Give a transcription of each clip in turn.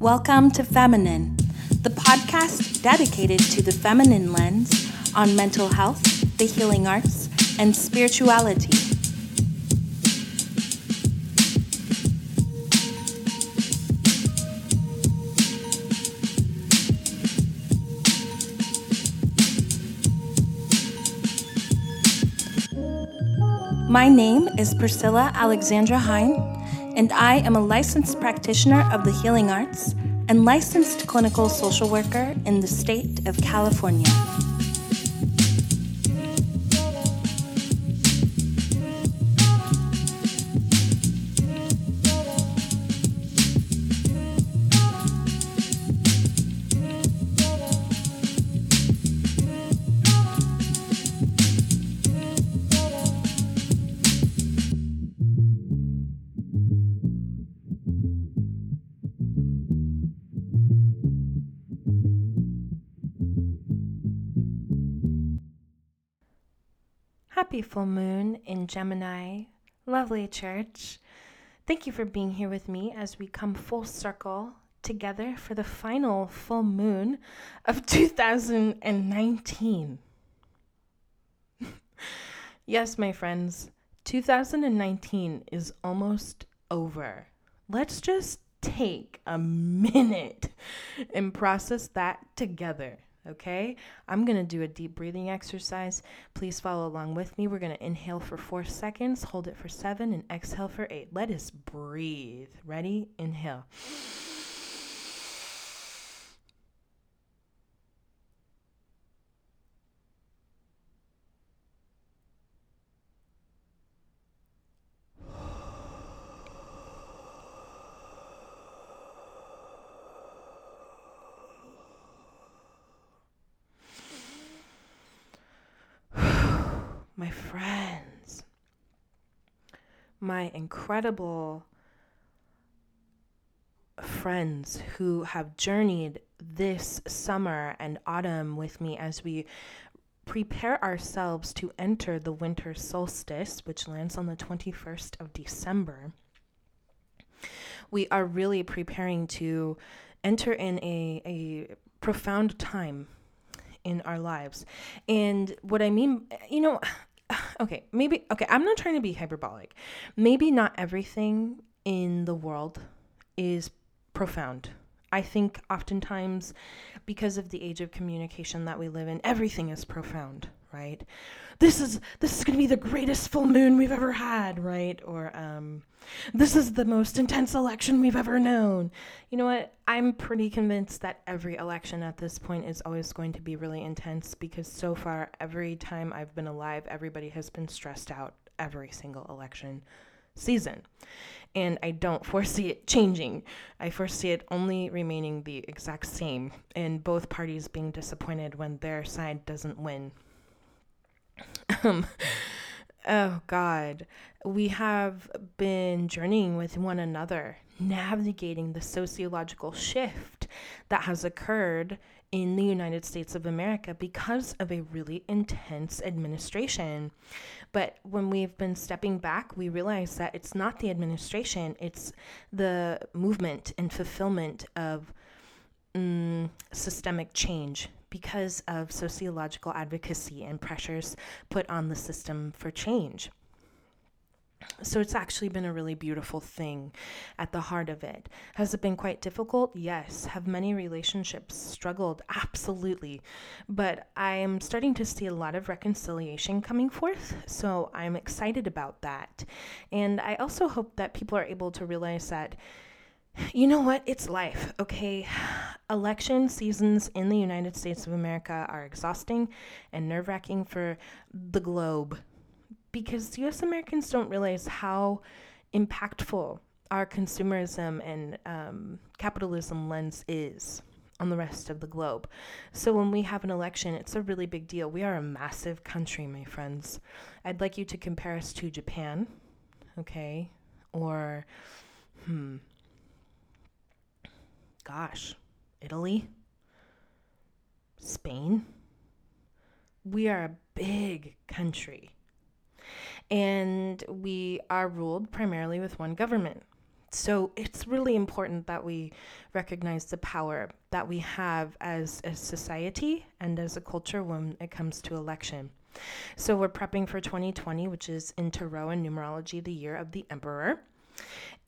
Welcome to Feminine, the podcast dedicated to the feminine lens on mental health, the healing arts, and spirituality. My name is Priscilla Alexandra Hine, and I am a licensed practitioner of the healing arts and licensed clinical social worker in the state of California. Full moon in Gemini. Lovely church. Thank you for being here with me as we come full circle together for the final full moon of 2019. yes, my friends, 2019 is almost over. Let's just take a minute and process that together okay? I'm gonna do a deep breathing exercise. Please follow along with me. We're gonna inhale for four seconds, hold it for seven, and exhale for eight. Let us breathe. Ready? Inhale. my friends, my incredible friends who have journeyed this summer and autumn with me as we prepare ourselves to enter the winter solstice, which lands on the 21st of December. We are really preparing to enter in a, a profound time in our lives. And what I mean, you know, okay, maybe, okay, I'm not trying to be hyperbolic. Maybe not everything in the world is profound. I think oftentimes, because of the age of communication that we live in, everything is profound, right? This is this is going to be the greatest full moon we've ever had, right? Or um, this is the most intense election we've ever known. You know what? I'm pretty convinced that every election at this point is always going to be really intense because so far, every time I've been alive, everybody has been stressed out every single election season. And I don't foresee it changing. I foresee it only remaining the exact same, and both parties being disappointed when their side doesn't win. Um, oh, God we have been journeying with one another, navigating the sociological shift that has occurred in the United States of America because of a really intense administration. But when we've been stepping back, we realize that it's not the administration, it's the movement and fulfillment of mm, systemic change because of sociological advocacy and pressures put on the system for change. So it's actually been a really beautiful thing at the heart of it. Has it been quite difficult? Yes. Have many relationships struggled? Absolutely. But I'm starting to see a lot of reconciliation coming forth. So I'm excited about that. And I also hope that people are able to realize that. You know what? It's life, okay? Election seasons in the United States of America are exhausting and nerve wracking for the globe because US Americans don't realize how impactful our consumerism and um, capitalism lens is on the rest of the globe. So when we have an election, it's a really big deal. We are a massive country, my friends. I'd like you to compare us to Japan, okay? Or, hmm, gosh, Italy, Spain. We are a big country. And we are ruled primarily with one government. So it's really important that we recognize the power that we have as a society and as a culture when it comes to election. So we're prepping for 2020, which is in Tarot and numerology, the year of the Emperor.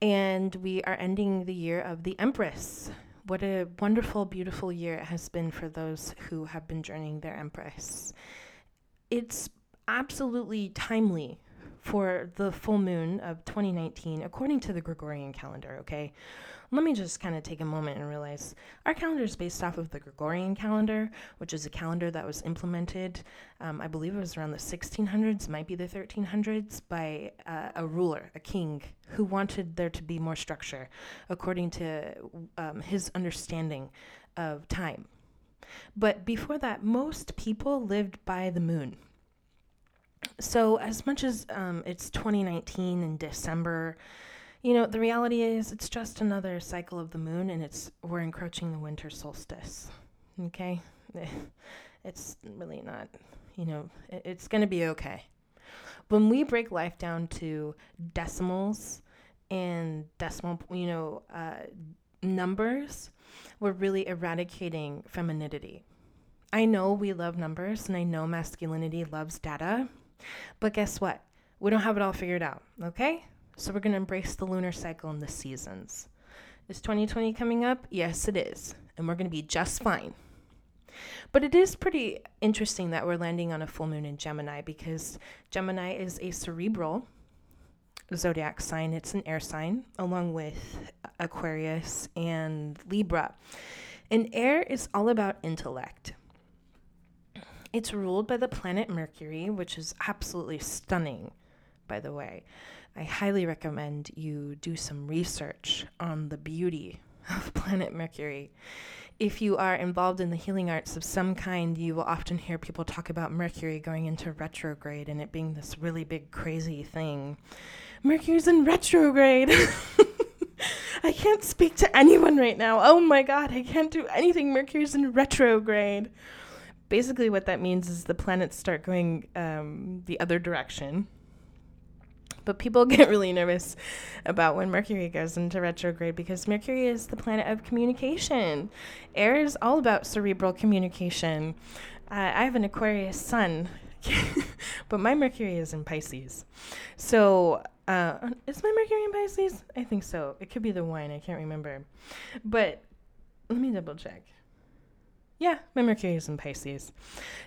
And we are ending the year of the Empress. What a wonderful, beautiful year it has been for those who have been journeying their Empress. It's absolutely timely for the full moon of 2019 according to the Gregorian calendar, okay? Let me just kind of take a moment and realize our calendar is based off of the Gregorian calendar, which is a calendar that was implemented, um, I believe it was around the 1600s, might be the 1300s, by uh, a ruler, a king, who wanted there to be more structure according to um, his understanding of time. But before that, most people lived by the moon so as much as um, it's 2019 in December, you know the reality is it's just another cycle of the moon, and it's we're encroaching the winter solstice. Okay, it's really not. You know, it's going to be okay. When we break life down to decimals and decimal, you know, uh, numbers, we're really eradicating femininity. I know we love numbers and I know masculinity loves data, but guess what? We don't have it all figured out, okay? So we're going to embrace the lunar cycle and the seasons. Is 2020 coming up? Yes, it is. And we're going to be just fine. But it is pretty interesting that we're landing on a full moon in Gemini because Gemini is a cerebral zodiac sign. It's an air sign, along with Aquarius and Libra. And air is all about intellect. It's ruled by the planet Mercury, which is absolutely stunning, by the way. I highly recommend you do some research on the beauty of planet Mercury. If you are involved in the healing arts of some kind, you will often hear people talk about Mercury going into retrograde and it being this really big, crazy thing. Mercury's in retrograde. I can't speak to anyone right now. Oh my god, I can't do anything. Mercury's in retrograde basically what that means is the planets start going um, the other direction. But people get really nervous about when Mercury goes into retrograde because Mercury is the planet of communication. Air is all about cerebral communication. Uh, I have an Aquarius sun, but my Mercury is in Pisces. So, uh, is my Mercury in Pisces? I think so. It could be the wine. I can't remember. But let me double check. Yeah, is in Pisces.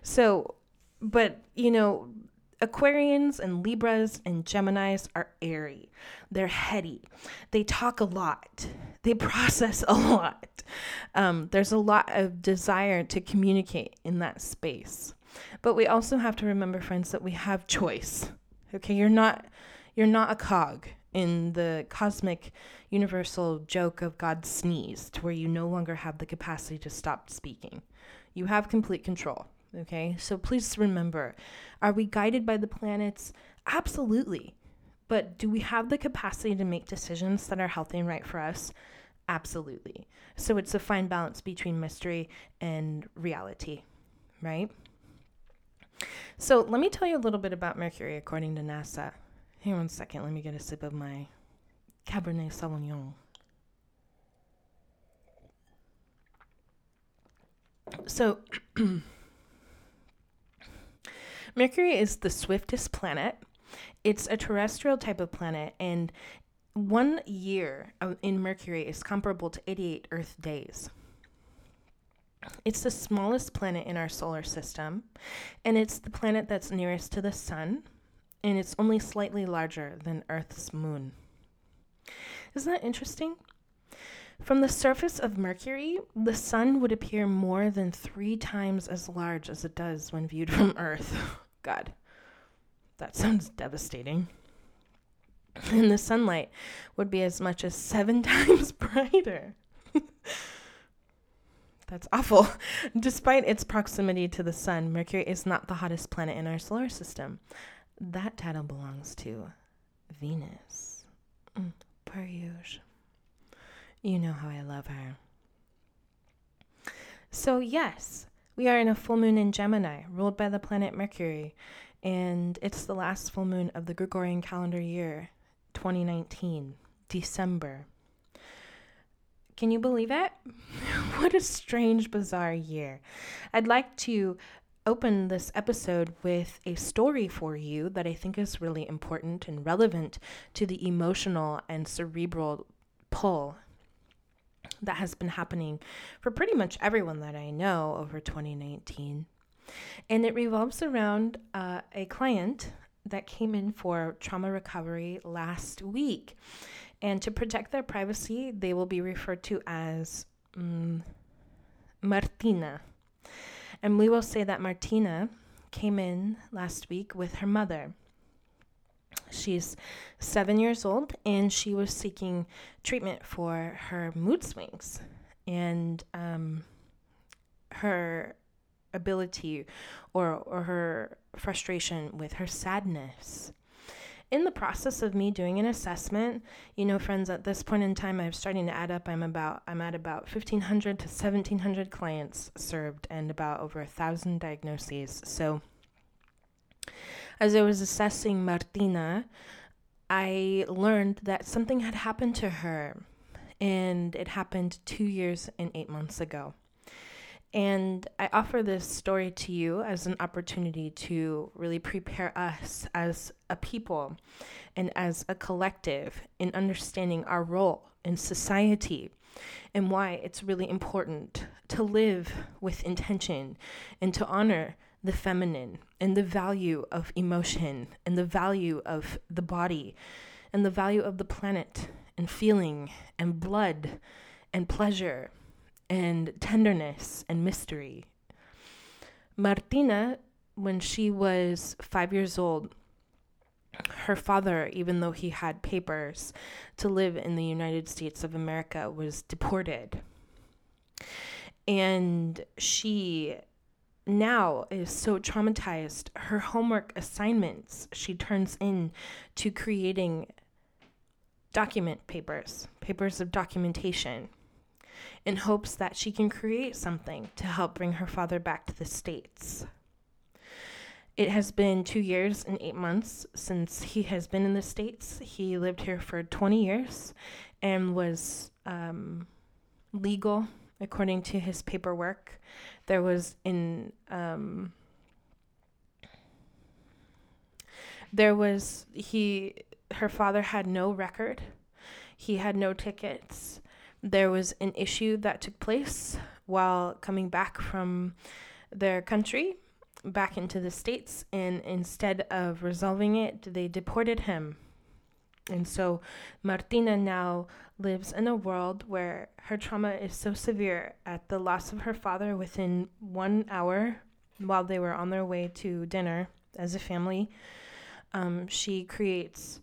So, but you know, Aquarians and Libras and Geminis are airy. They're heady. They talk a lot. They process a lot. Um, there's a lot of desire to communicate in that space. But we also have to remember, friends, that we have choice. Okay, you're not you're not a cog in the cosmic universal joke of God sneezed, where you no longer have the capacity to stop speaking. You have complete control. Okay, so please remember are we guided by the planets? Absolutely. But do we have the capacity to make decisions that are healthy and right for us? Absolutely. So it's a fine balance between mystery and reality, right? So let me tell you a little bit about Mercury according to NASA. Here one second, let me get a sip of my Cabernet Sauvignon. So, Mercury is the swiftest planet. It's a terrestrial type of planet, and one year uh, in Mercury is comparable to 88 Earth days. It's the smallest planet in our solar system, and it's the planet that's nearest to the sun, and it's only slightly larger than Earth's moon. Isn't that interesting? From the surface of Mercury, the sun would appear more than three times as large as it does when viewed from Earth. God, that sounds devastating. And the sunlight would be as much as seven times brighter. That's awful. Despite its proximity to the sun, Mercury is not the hottest planet in our solar system. That title belongs to Venus. Mm, you know how I love her. So, yes, We are in a full moon in Gemini, ruled by the planet Mercury, and it's the last full moon of the Gregorian calendar year 2019, December. Can you believe it? what a strange, bizarre year. I'd like to open this episode with a story for you that I think is really important and relevant to the emotional and cerebral pull that has been happening for pretty much everyone that I know over 2019. And it revolves around uh, a client that came in for trauma recovery last week. And to protect their privacy, they will be referred to as um, Martina. And we will say that Martina came in last week with her mother. She's seven years old and she was seeking treatment for her mood swings and um, her ability or, or her frustration with her sadness. In the process of me doing an assessment, you know, friends, at this point in time, I'm starting to add up. I'm about I'm at about 1,500 to 1,700 clients served and about over a thousand diagnoses. So as I was assessing Martina, I learned that something had happened to her, and it happened two years and eight months ago. And I offer this story to you as an opportunity to really prepare us as a people and as a collective in understanding our role in society and why it's really important to live with intention and to honor the feminine and the value of emotion and the value of the body and the value of the planet and feeling and blood and pleasure and tenderness and mystery. Martina, when she was five years old, her father, even though he had papers to live in the United States of America, was deported. And she now is so traumatized. Her homework assignments she turns in to creating document papers, papers of documentation, in hopes that she can create something to help bring her father back to the States. It has been two years and eight months since he has been in the States. He lived here for 20 years and was um, legal according to his paperwork there was in um, there was he her father had no record he had no tickets there was an issue that took place while coming back from their country back into the states and instead of resolving it they deported him and so Martina now lives in a world where her trauma is so severe at the loss of her father within one hour while they were on their way to dinner as a family. Um, she creates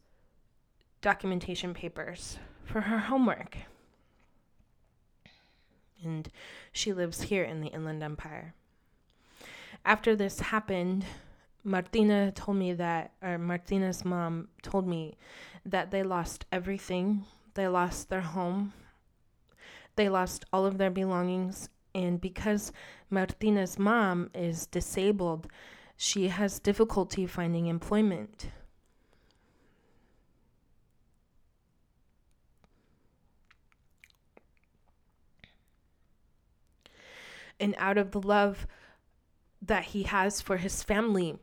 documentation papers for her homework. And she lives here in the Inland Empire. After this happened, Martina told me that, or Martina's mom told me that they lost everything. They lost their home. They lost all of their belongings. And because Martina's mom is disabled, she has difficulty finding employment. And out of the love that he has for his family,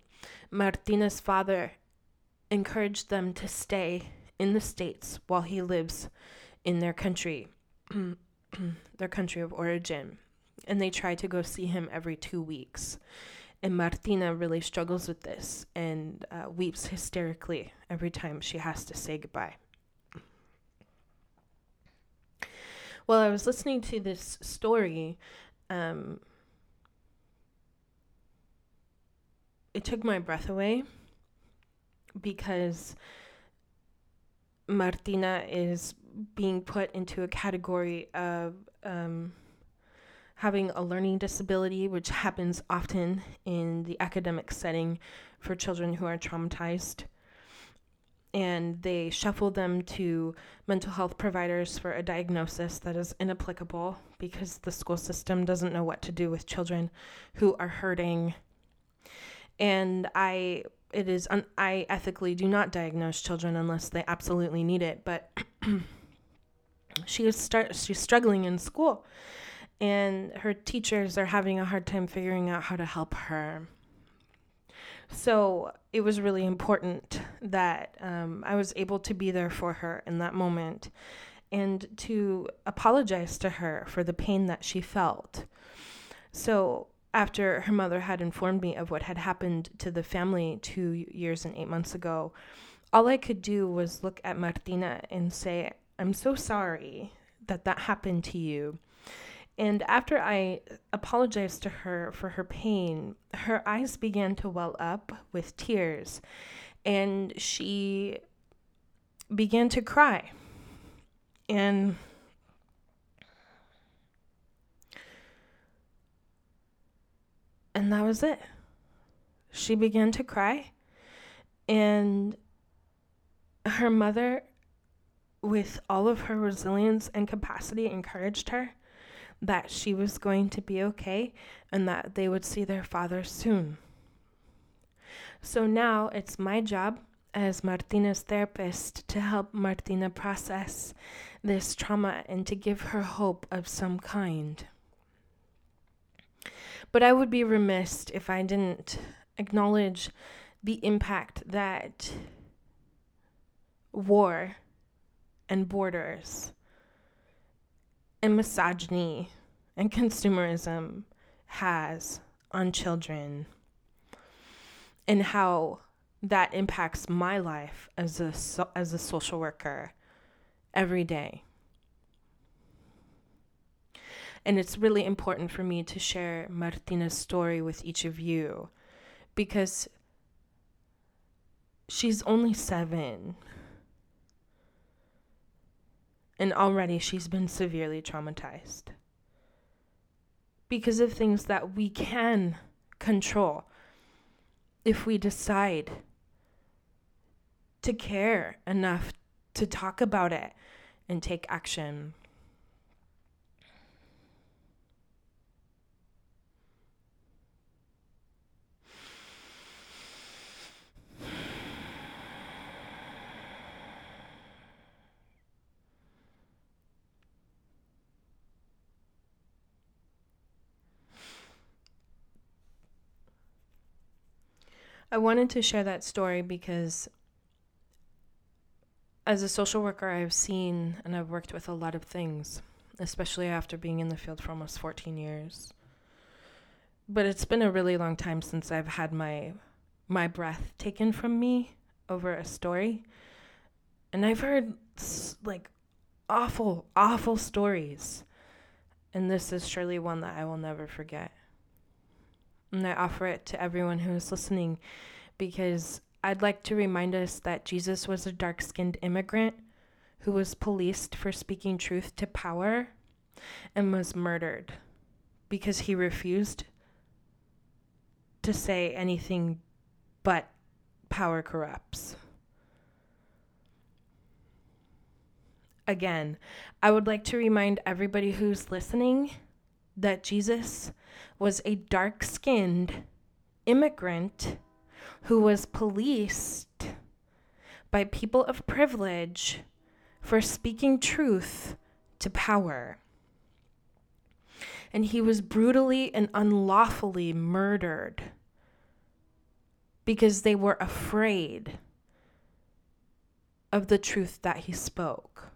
Martina's father encouraged them to stay in the States while he lives in their country, their country of origin. And they try to go see him every two weeks. And Martina really struggles with this and uh, weeps hysterically every time she has to say goodbye. While I was listening to this story, um, it took my breath away because Martina is being put into a category of um, having a learning disability, which happens often in the academic setting for children who are traumatized. And they shuffle them to mental health providers for a diagnosis that is inapplicable because the school system doesn't know what to do with children who are hurting. And I it is un- I ethically do not diagnose children unless they absolutely need it, but she is start she's struggling in school and her teachers are having a hard time figuring out how to help her. So it was really important that um, I was able to be there for her in that moment and to apologize to her for the pain that she felt. So after her mother had informed me of what had happened to the family two years and eight months ago, all I could do was look at Martina and say, I'm so sorry that that happened to you. And after I apologized to her for her pain, her eyes began to well up with tears, and she began to cry. And and that was it. She began to cry, and her mother, with all of her resilience and capacity, encouraged her that she was going to be okay and that they would see their father soon. So now it's my job as Martina's therapist to help Martina process this trauma and to give her hope of some kind. But I would be remiss if I didn't acknowledge the impact that war and borders and misogyny and consumerism has on children and how that impacts my life as a so, as a social worker every day. And it's really important for me to share Martina's story with each of you because she's only 7 and already she's been severely traumatized because of things that we can control if we decide to care enough to talk about it and take action. I wanted to share that story because as a social worker, I've seen and I've worked with a lot of things, especially after being in the field for almost 14 years. But it's been a really long time since I've had my my breath taken from me over a story. And I've heard like awful, awful stories. And this is surely one that I will never forget. And I offer it to everyone who is listening because I'd like to remind us that Jesus was a dark skinned immigrant who was policed for speaking truth to power and was murdered because he refused to say anything but power corrupts. Again, I would like to remind everybody who's listening that Jesus was a dark skinned immigrant who was policed by people of privilege for speaking truth to power. And he was brutally and unlawfully murdered because they were afraid of the truth that he spoke.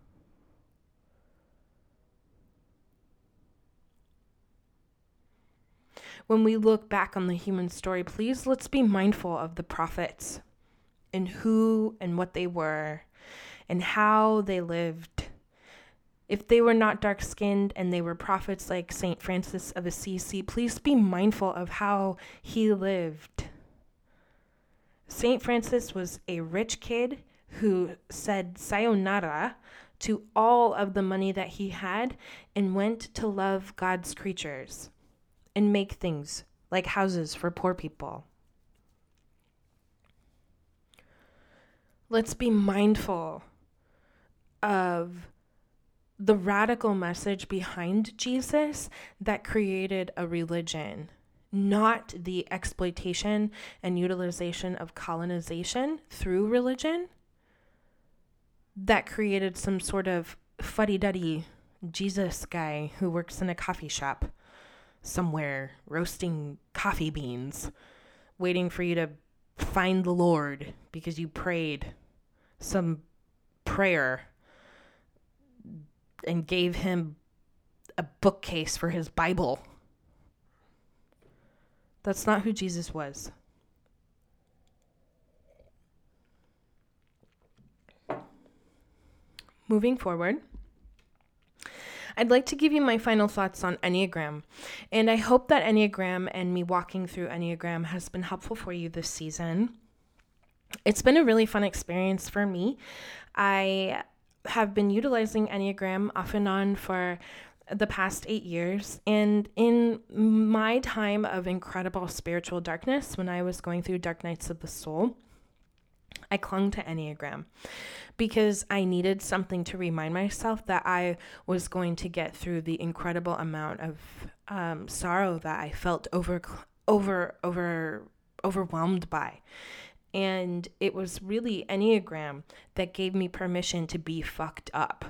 When we look back on the human story, please let's be mindful of the prophets and who and what they were and how they lived. If they were not dark skinned and they were prophets like St. Francis of Assisi, please be mindful of how he lived. St. Francis was a rich kid who said sayonara to all of the money that he had and went to love God's creatures and make things like houses for poor people. let's be mindful of the radical message behind Jesus that created a religion, not the exploitation and utilization of colonization through religion that created some sort of fuddy duddy Jesus guy who works in a coffee shop somewhere roasting coffee beans, waiting for you to find the Lord because you prayed some prayer and gave him a bookcase for his Bible. That's not who Jesus was. Moving forward, I'd like to give you my final thoughts on Enneagram. And I hope that Enneagram and me walking through Enneagram has been helpful for you this season. It's been a really fun experience for me. I have been utilizing Enneagram off and on for the past eight years. And in my time of incredible spiritual darkness, when I was going through dark nights of the soul, I clung to Enneagram because I needed something to remind myself that I was going to get through the incredible amount of um, sorrow that I felt over, over, over, overwhelmed by. And it was really Enneagram that gave me permission to be fucked up.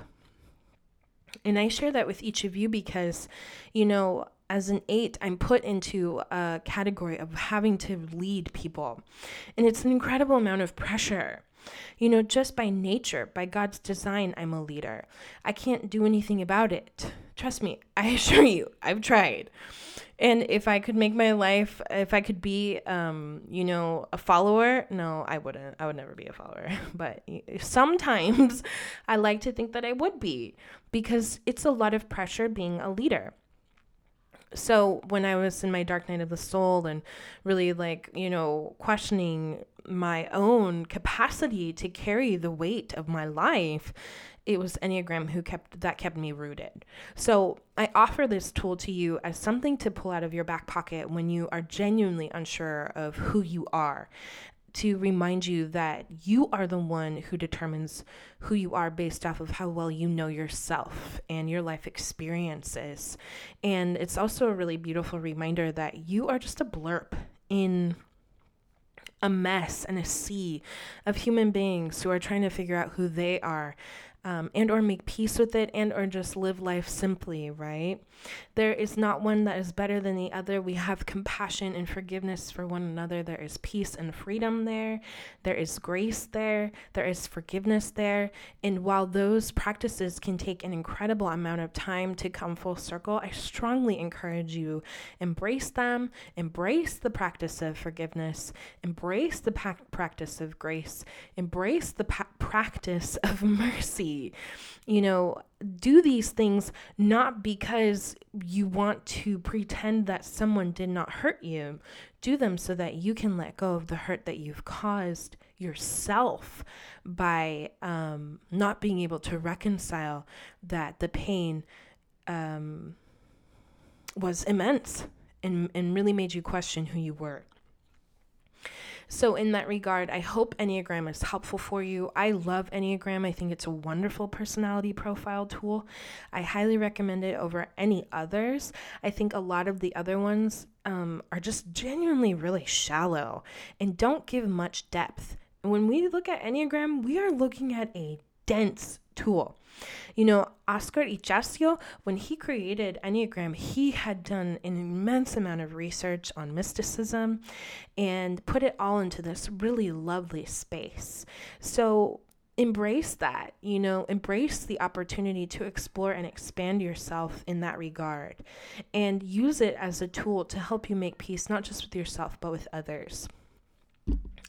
And I share that with each of you because, you know, as an eight, I'm put into a category of having to lead people. And it's an incredible amount of pressure. You know, just by nature, by God's design, I'm a leader. I can't do anything about it. Trust me, I assure you, I've tried. And if I could make my life, if I could be, um, you know, a follower, no, I wouldn't. I would never be a follower. But sometimes I like to think that I would be because it's a lot of pressure being a leader so when I was in my dark night of the soul and really like, you know, questioning my own capacity to carry the weight of my life, it was Enneagram who kept that kept me rooted. So I offer this tool to you as something to pull out of your back pocket when you are genuinely unsure of who you are to remind you that you are the one who determines who you are based off of how well you know yourself and your life experiences. And it's also a really beautiful reminder that you are just a blurb in a mess and a sea of human beings who are trying to figure out who they are um, and or make peace with it and or just live life simply right? There is not one that is better than the other. We have compassion and forgiveness for one another. There is peace and freedom there. There is grace there. There is forgiveness there. And while those practices can take an incredible amount of time to come full circle i strongly encourage you embrace them embrace the practice of forgiveness embrace the pa- practice of grace embrace the pa- practice of mercy you know, do these things not because you want to pretend that someone did not hurt you. Do them so that you can let go of the hurt that you've caused yourself by um, not being able to reconcile that the pain um, was immense and, and really made you question who you were. So, in that regard, I hope Enneagram is helpful for you. I love Enneagram. I think it's a wonderful personality profile tool. I highly recommend it over any others. I think a lot of the other ones um, are just genuinely really shallow and don't give much depth. when we look at Enneagram, we are looking at a dense tool. You know, Oscar Ichazo, when he created Enneagram, he had done an immense amount of research on mysticism and put it all into this really lovely space. So, embrace that, you know, embrace the opportunity to explore and expand yourself in that regard and use it as a tool to help you make peace, not just with yourself, but with others.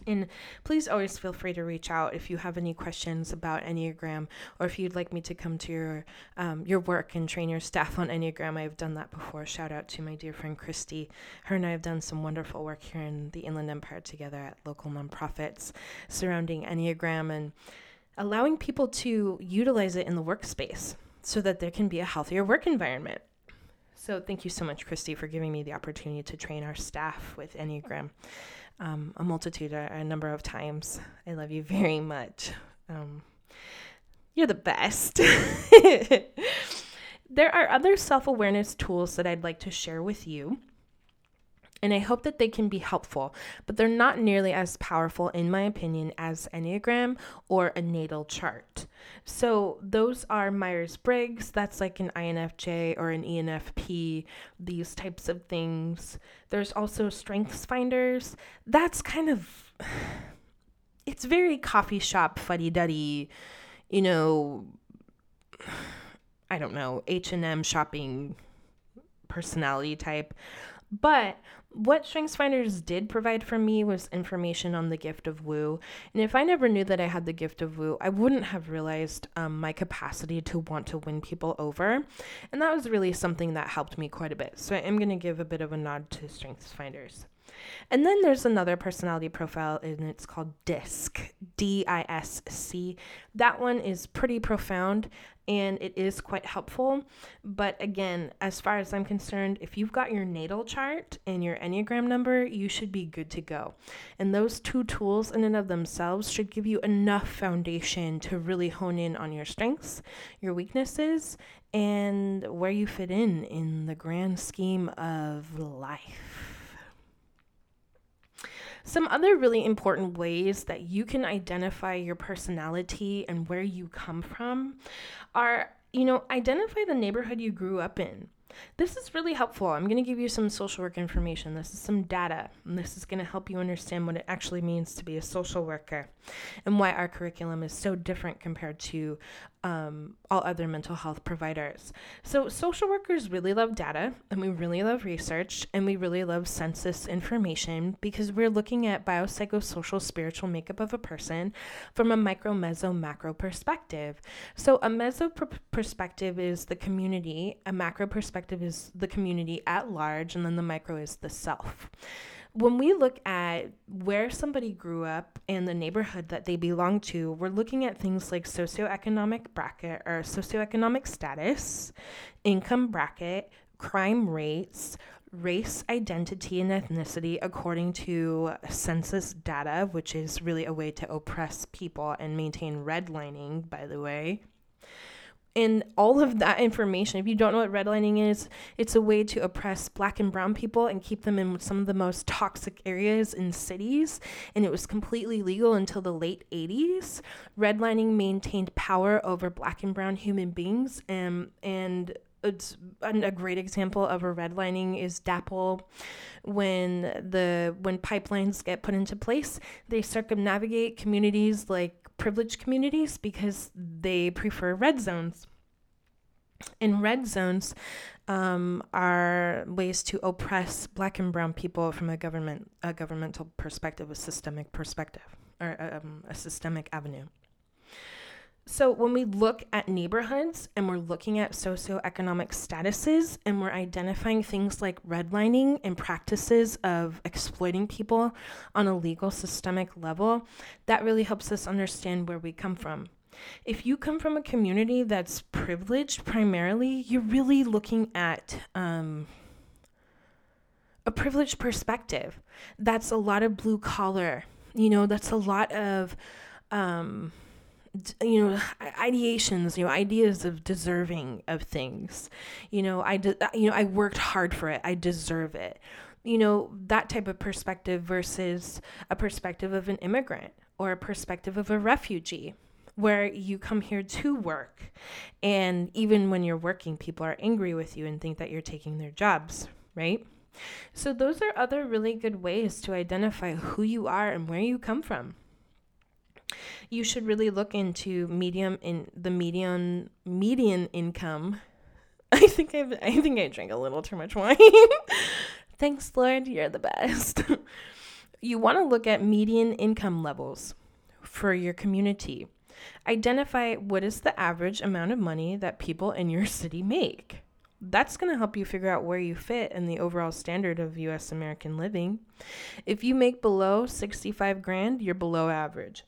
And please always feel free to reach out if you have any questions about Enneagram or if you'd like me to come to your um, your work and train your staff on Enneagram. I've done that before. Shout out to my dear friend Christy. Her and I have done some wonderful work here in the Inland Empire together at local nonprofits surrounding Enneagram and allowing people to utilize it in the workspace so that there can be a healthier work environment. So thank you so much, Christy, for giving me the opportunity to train our staff with Enneagram. Um, a multitude, a, a, number of times. I love you very much. Um, you're the best. there are other self awareness tools that I'd like to share with you and I hope that they can be helpful, but they're not nearly as powerful, in my opinion, as Enneagram or a natal chart. So, those are Myers Briggs, that's like an INFJ or an ENFP, these types of things. There's also Strengths Finders. That's kind of, it's very coffee shop fuddy duddy, you know, I don't know, H&M shopping personality type. But what StrengthsFinders did provide for me was information on the gift of woo. And if I never knew that I had the gift of woo, I wouldn't have realized um, my capacity to want to win people over. And that was really something that helped me quite a bit. So I am going to give a bit of a nod to StrengthsFinders. And then there's another personality profile, and it's called DISC, D I S C. That one is pretty profound and it is quite helpful. But again, as far as I'm concerned, if you've got your natal chart and your Enneagram number, you should be good to go. And those two tools, in and of themselves, should give you enough foundation to really hone in on your strengths, your weaknesses, and where you fit in in the grand scheme of life. Some other really important ways that you can identify your personality and where you come from are, you know, identify the neighborhood you grew up in. This is really helpful. I'm going to give you some social work information. This is some data, and this is going to help you understand what it actually means to be a social worker and why our curriculum is so different compared to um, all other mental health providers. So, social workers really love data and we really love research and we really love census information because we're looking at biopsychosocial spiritual makeup of a person from a micro, meso, macro perspective. So, a meso pr- perspective is the community, a macro perspective is the community at large, and then the micro is the self when we look at where somebody grew up and the neighborhood that they belong to, we're looking at things like socioeconomic bracket or socioeconomic status, income bracket, crime rates, race, identity, and ethnicity according to census data, which is really a way to oppress people and maintain redlining, by the way and all of that information if you don't know what redlining is it's a way to oppress black and brown people and keep them in some of the most toxic areas in cities. And it was completely legal until the late 80s redlining maintained power over black and brown human beings. Um, and it's a great example of a redlining is DAPL. When the when pipelines get put into place, they circumnavigate communities like privileged communities because they prefer red zones. And red zones um, are ways to oppress black and brown people from a government a governmental perspective, a systemic perspective, or um, a systemic avenue. So, when we look at neighborhoods and we're looking at socioeconomic statuses and we're identifying things like redlining and practices of exploiting people on a legal systemic level, that really helps us understand where we come from. If you come from a community that's privileged primarily, you're really looking at um, a privileged perspective. That's a lot of blue collar, you know, that's a lot of. Um, you know ideations you know ideas of deserving of things. You know i de- uh, you know i worked hard for it. I deserve it. You know that type of perspective versus a perspective of an immigrant or a perspective of a refugee where you come here to work. And even when you're working people are angry with you and think that you're taking their jobs right? So those are other really good ways to identify who you are and where you come from you should really look into medium in the median median income. I think I I think I drank a little too much wine. Thanks, Lord, you're the best. you want to look at median income levels for your community. Identify what is the average amount of money that people in your city make. That's going to help you figure out where you fit in the overall standard of US American living. If you make below 65 grand, you're below average.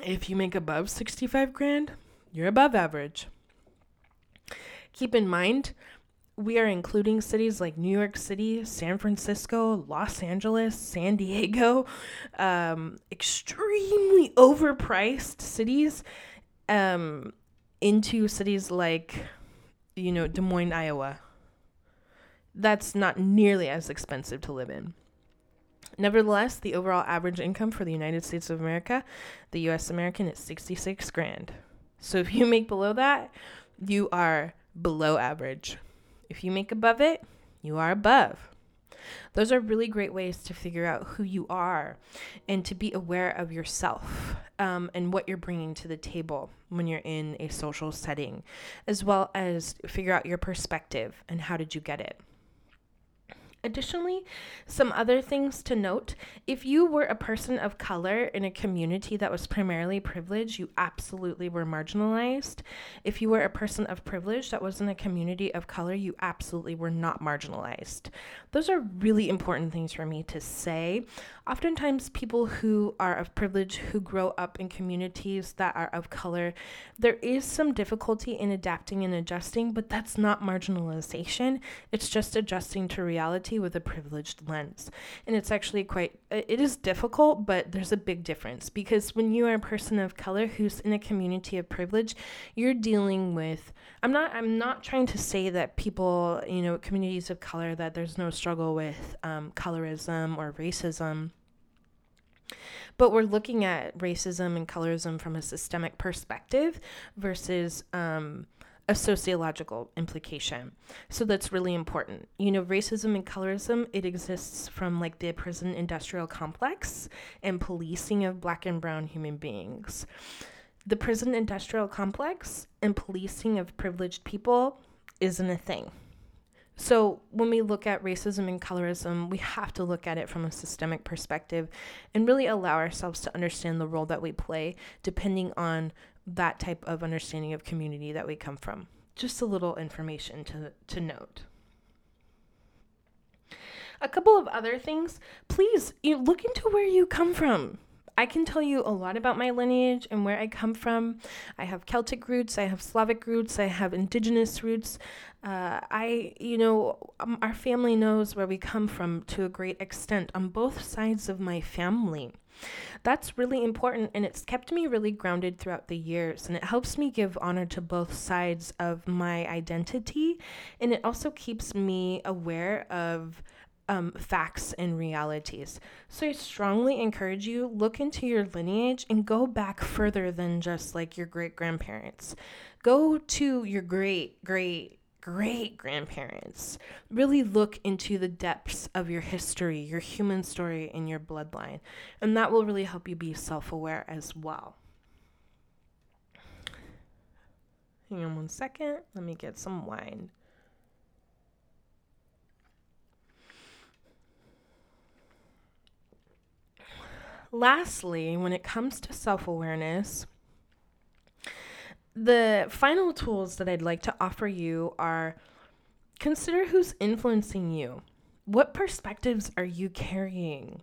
If you make above 65 grand, you're above average. Keep in mind, we are including cities like New York City, San Francisco, Los Angeles, San Diego, um, extremely overpriced cities, um, into cities like, you know, Des Moines, Iowa. That's not nearly as expensive to live in. Nevertheless, the overall average income for the United States of America, the US American, is 66 grand. So if you make below that, you are below average. If you make above it, you are above. Those are really great ways to figure out who you are and to be aware of yourself um, and what you're bringing to the table when you're in a social setting, as well as figure out your perspective and how did you get it. Additionally, some other things to note if you were a person of color in a community that was primarily privileged, you absolutely were marginalized. If you were a person of privilege that was in a community of color, you absolutely were not marginalized. Those are really important things for me to say. Oftentimes, people who are of privilege who grow up in communities that are of color, there is some difficulty in adapting and adjusting, but that's not marginalization. It's just adjusting to reality reality with a privileged lens. And it's actually quite, it is difficult, but there's a big difference because when you are a person of color who's in a community of privilege, you're dealing with, I'm not, I'm not trying to say that people, you know, communities of color, that there's no struggle with um, colorism or racism but we're looking at racism and colorism from a systemic perspective versus um, a sociological implication. So that's really important. You know, racism and colorism, it exists from like the prison industrial complex and policing of black and brown human beings. The prison industrial complex and policing of privileged people isn't a thing. So, when we look at racism and colorism, we have to look at it from a systemic perspective and really allow ourselves to understand the role that we play depending on that type of understanding of community that we come from. Just a little information to, to note. A couple of other things, please look into where you come from. I can tell you a lot about my lineage and where I come from. I have Celtic roots, I have Slavic roots, I have indigenous roots. Uh, I, you know, um, our family knows where we come from to a great extent on both sides of my family. That's really important and it's kept me really grounded throughout the years and it helps me give honor to both sides of my identity and it also keeps me aware of um, facts and realities. So I strongly encourage you look into your lineage and go back further than just like your great grandparents. Go to your great great great grandparents. Really look into the depths of your history, your human story, and your bloodline. And that will really help you be self aware as well. Hang on one second. Let me get some wine. Lastly, when it comes to self awareness, the final tools that I'd like to offer you are consider who's influencing you. What perspectives are you carrying?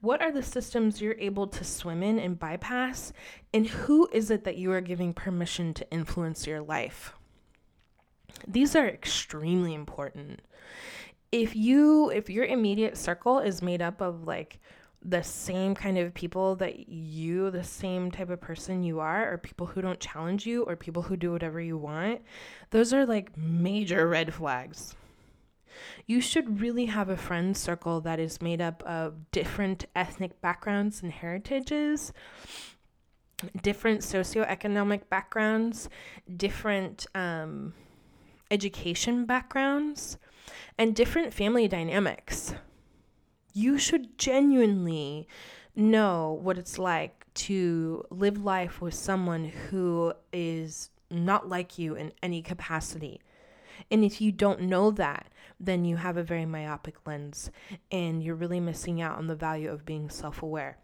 What are the systems you're able to swim in and bypass? And who is it that you are giving permission to influence your life? These are extremely important. If you if your immediate circle is made up of like the same kind of people that you, the same type of person you are, or people who don't challenge you, or people who do whatever you want, those are like major red flags. You should really have a friend circle that is made up of different ethnic backgrounds and heritages, different socioeconomic backgrounds, different um, education backgrounds, and different family dynamics you should genuinely know what it's like to live life with someone who is not like you in any capacity. And if you don't know that, then you have a very myopic lens and you're really missing out on the value of being self aware.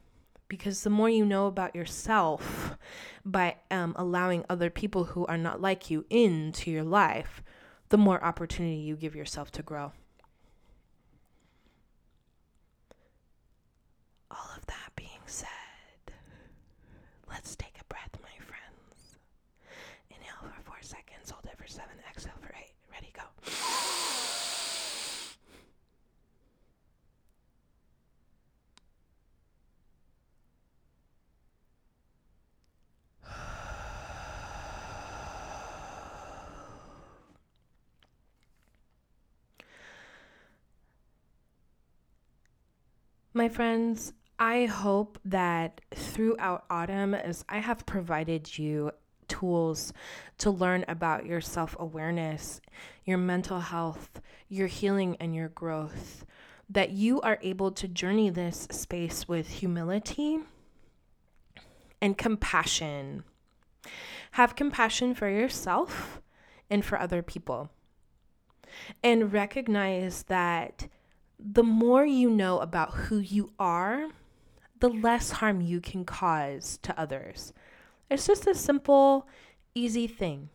Because the more you know about yourself by um, allowing other people who are not like you into your life, the more opportunity you give yourself to grow. Let's take a breath, my friends. Inhale for four seconds, hold it for seven, exhale for eight. Ready, go. My friends, I hope that throughout autumn, as I have provided you tools to learn about your self awareness, your mental health, your healing, and your growth, that you are able to journey this space with humility and compassion. Have compassion for yourself and for other people. And recognize that the more you know about who you are, the less harm you can cause to others. It's just a simple, easy thing.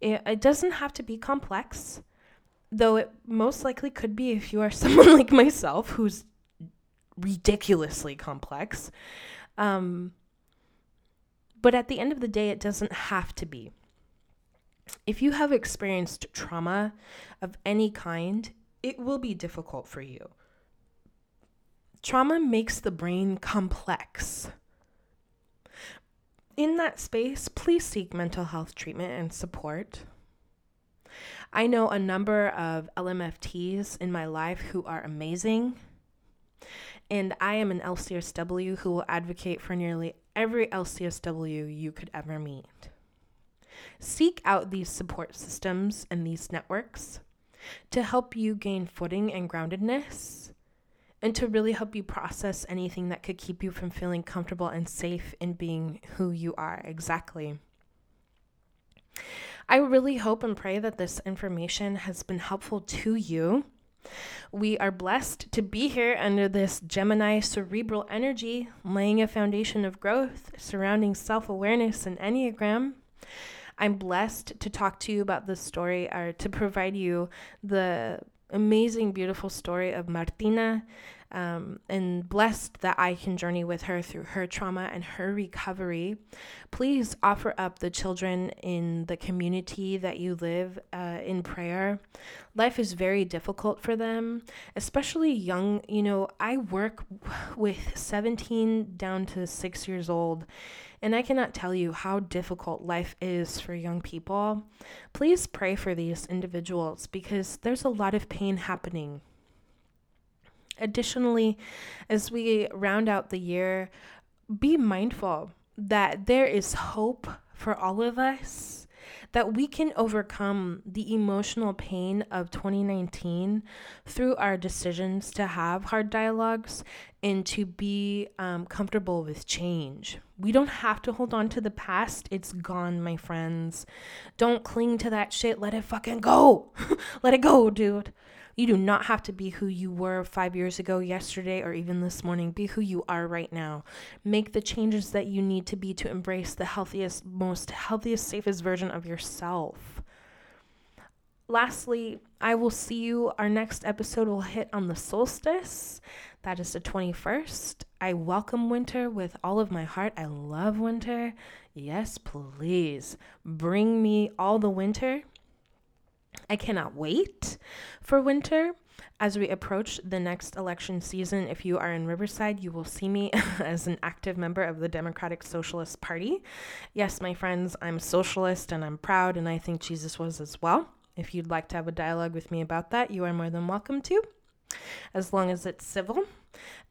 It, it doesn't have to be complex, though it most likely could be if you are someone like myself who's ridiculously complex. Um, but at the end of the day, it doesn't have to be. If you have experienced trauma of any kind, it will be difficult for you. Trauma makes the brain complex. In that space, please seek mental health treatment and support. I know a number of LMFTs in my life who are amazing, and I am an LCSW who will advocate for nearly every LCSW you could ever meet. Seek out these support systems and these networks to help you gain footing and groundedness and to really help you process anything that could keep you from feeling comfortable and safe in being who you are exactly. I really hope and pray that this information has been helpful to you. We are blessed to be here under this Gemini cerebral energy, laying a foundation of growth surrounding self awareness and Enneagram. I'm blessed to talk to you about this story or to provide you the amazing, beautiful story of Martina. Um, and blessed that I can journey with her through her trauma and her recovery. Please offer up the children in the community that you live uh, in prayer. Life is very difficult for them, especially young. You know, I work with 17 down to six years old, and I cannot tell you how difficult life is for young people. Please pray for these individuals because there's a lot of pain happening. Additionally, as we round out the year, be mindful that there is hope for all of us that we can overcome the emotional pain of 2019 through our decisions to have hard dialogues and to be um, comfortable with change. We don't have to hold on to the past. It's gone, my friends. Don't cling to that shit. Let it fucking go. Let it go, dude. You do not have to be who you were five years ago, yesterday, or even this morning. Be who you are right now. Make the changes that you need to be to embrace the healthiest, most healthiest, safest version of yourself. Lastly, I will see you. Our next episode will hit on the solstice. That is the 21st. I welcome winter with all of my heart. I love winter. Yes, please bring me all the winter. I cannot wait for winter. As we approach the next election season, if you are in Riverside, you will see me as an active member of the Democratic Socialist Party. Yes, my friends, I'm socialist and I'm proud, and I think Jesus was as well. If you'd like to have a dialogue with me about that, you are more than welcome to, as long as it's civil.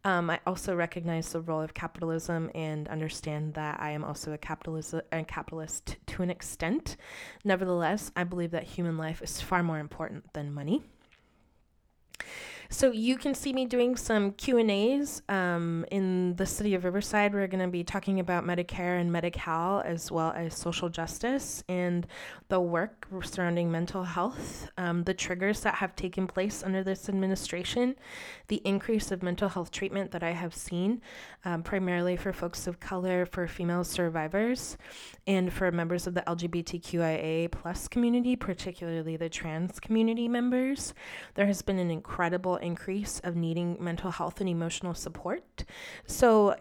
Um, I also recognize the role of capitalism and understand that I am also a capitalist, a capitalist to an extent. Nevertheless, I believe that human life is far more important than money. So you can see me doing some Q and A's um, in the city of Riverside. We're going to be talking about Medicare and Medi-Cal, as well as social justice and the work surrounding mental health, um, the triggers that have taken place under this administration, the increase of mental health treatment that I have seen, um, primarily for folks of color, for female survivors, and for members of the LGBTQIA plus community, particularly the trans community members. There has been an incredible increase of needing mental health and emotional support. So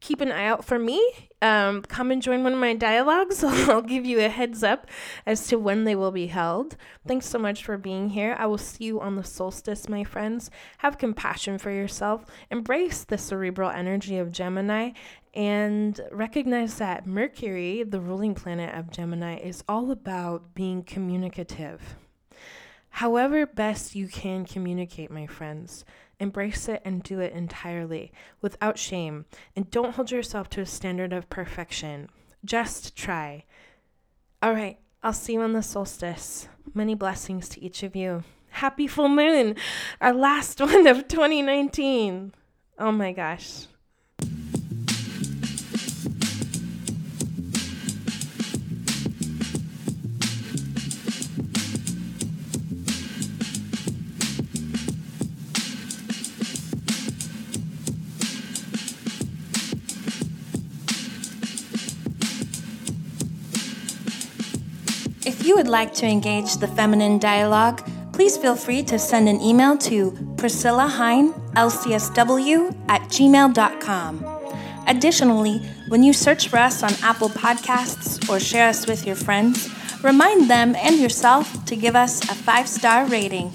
keep an eye out for me. Um, come and join one of my dialogues. I'll give you a heads up as to when they will be held. Thanks so much for being here. I will see you on the solstice, my friends. Have compassion for yourself. Embrace the cerebral energy of Gemini and recognize that Mercury, the ruling planet of Gemini, is all about being communicative. However, best you can communicate, my friends. Embrace it and do it entirely, without shame. And don't hold yourself to a standard of perfection. Just try. All right, I'll see you on the solstice. Many blessings to each of you. Happy full moon, our last one of 2019. Oh my gosh. Would like to engage the feminine dialogue, please feel free to send an email to Priscilla Hine, LCSW at gmail.com. Additionally, when you search for us on Apple Podcasts or share us with your friends, remind them and yourself to give us a five star rating.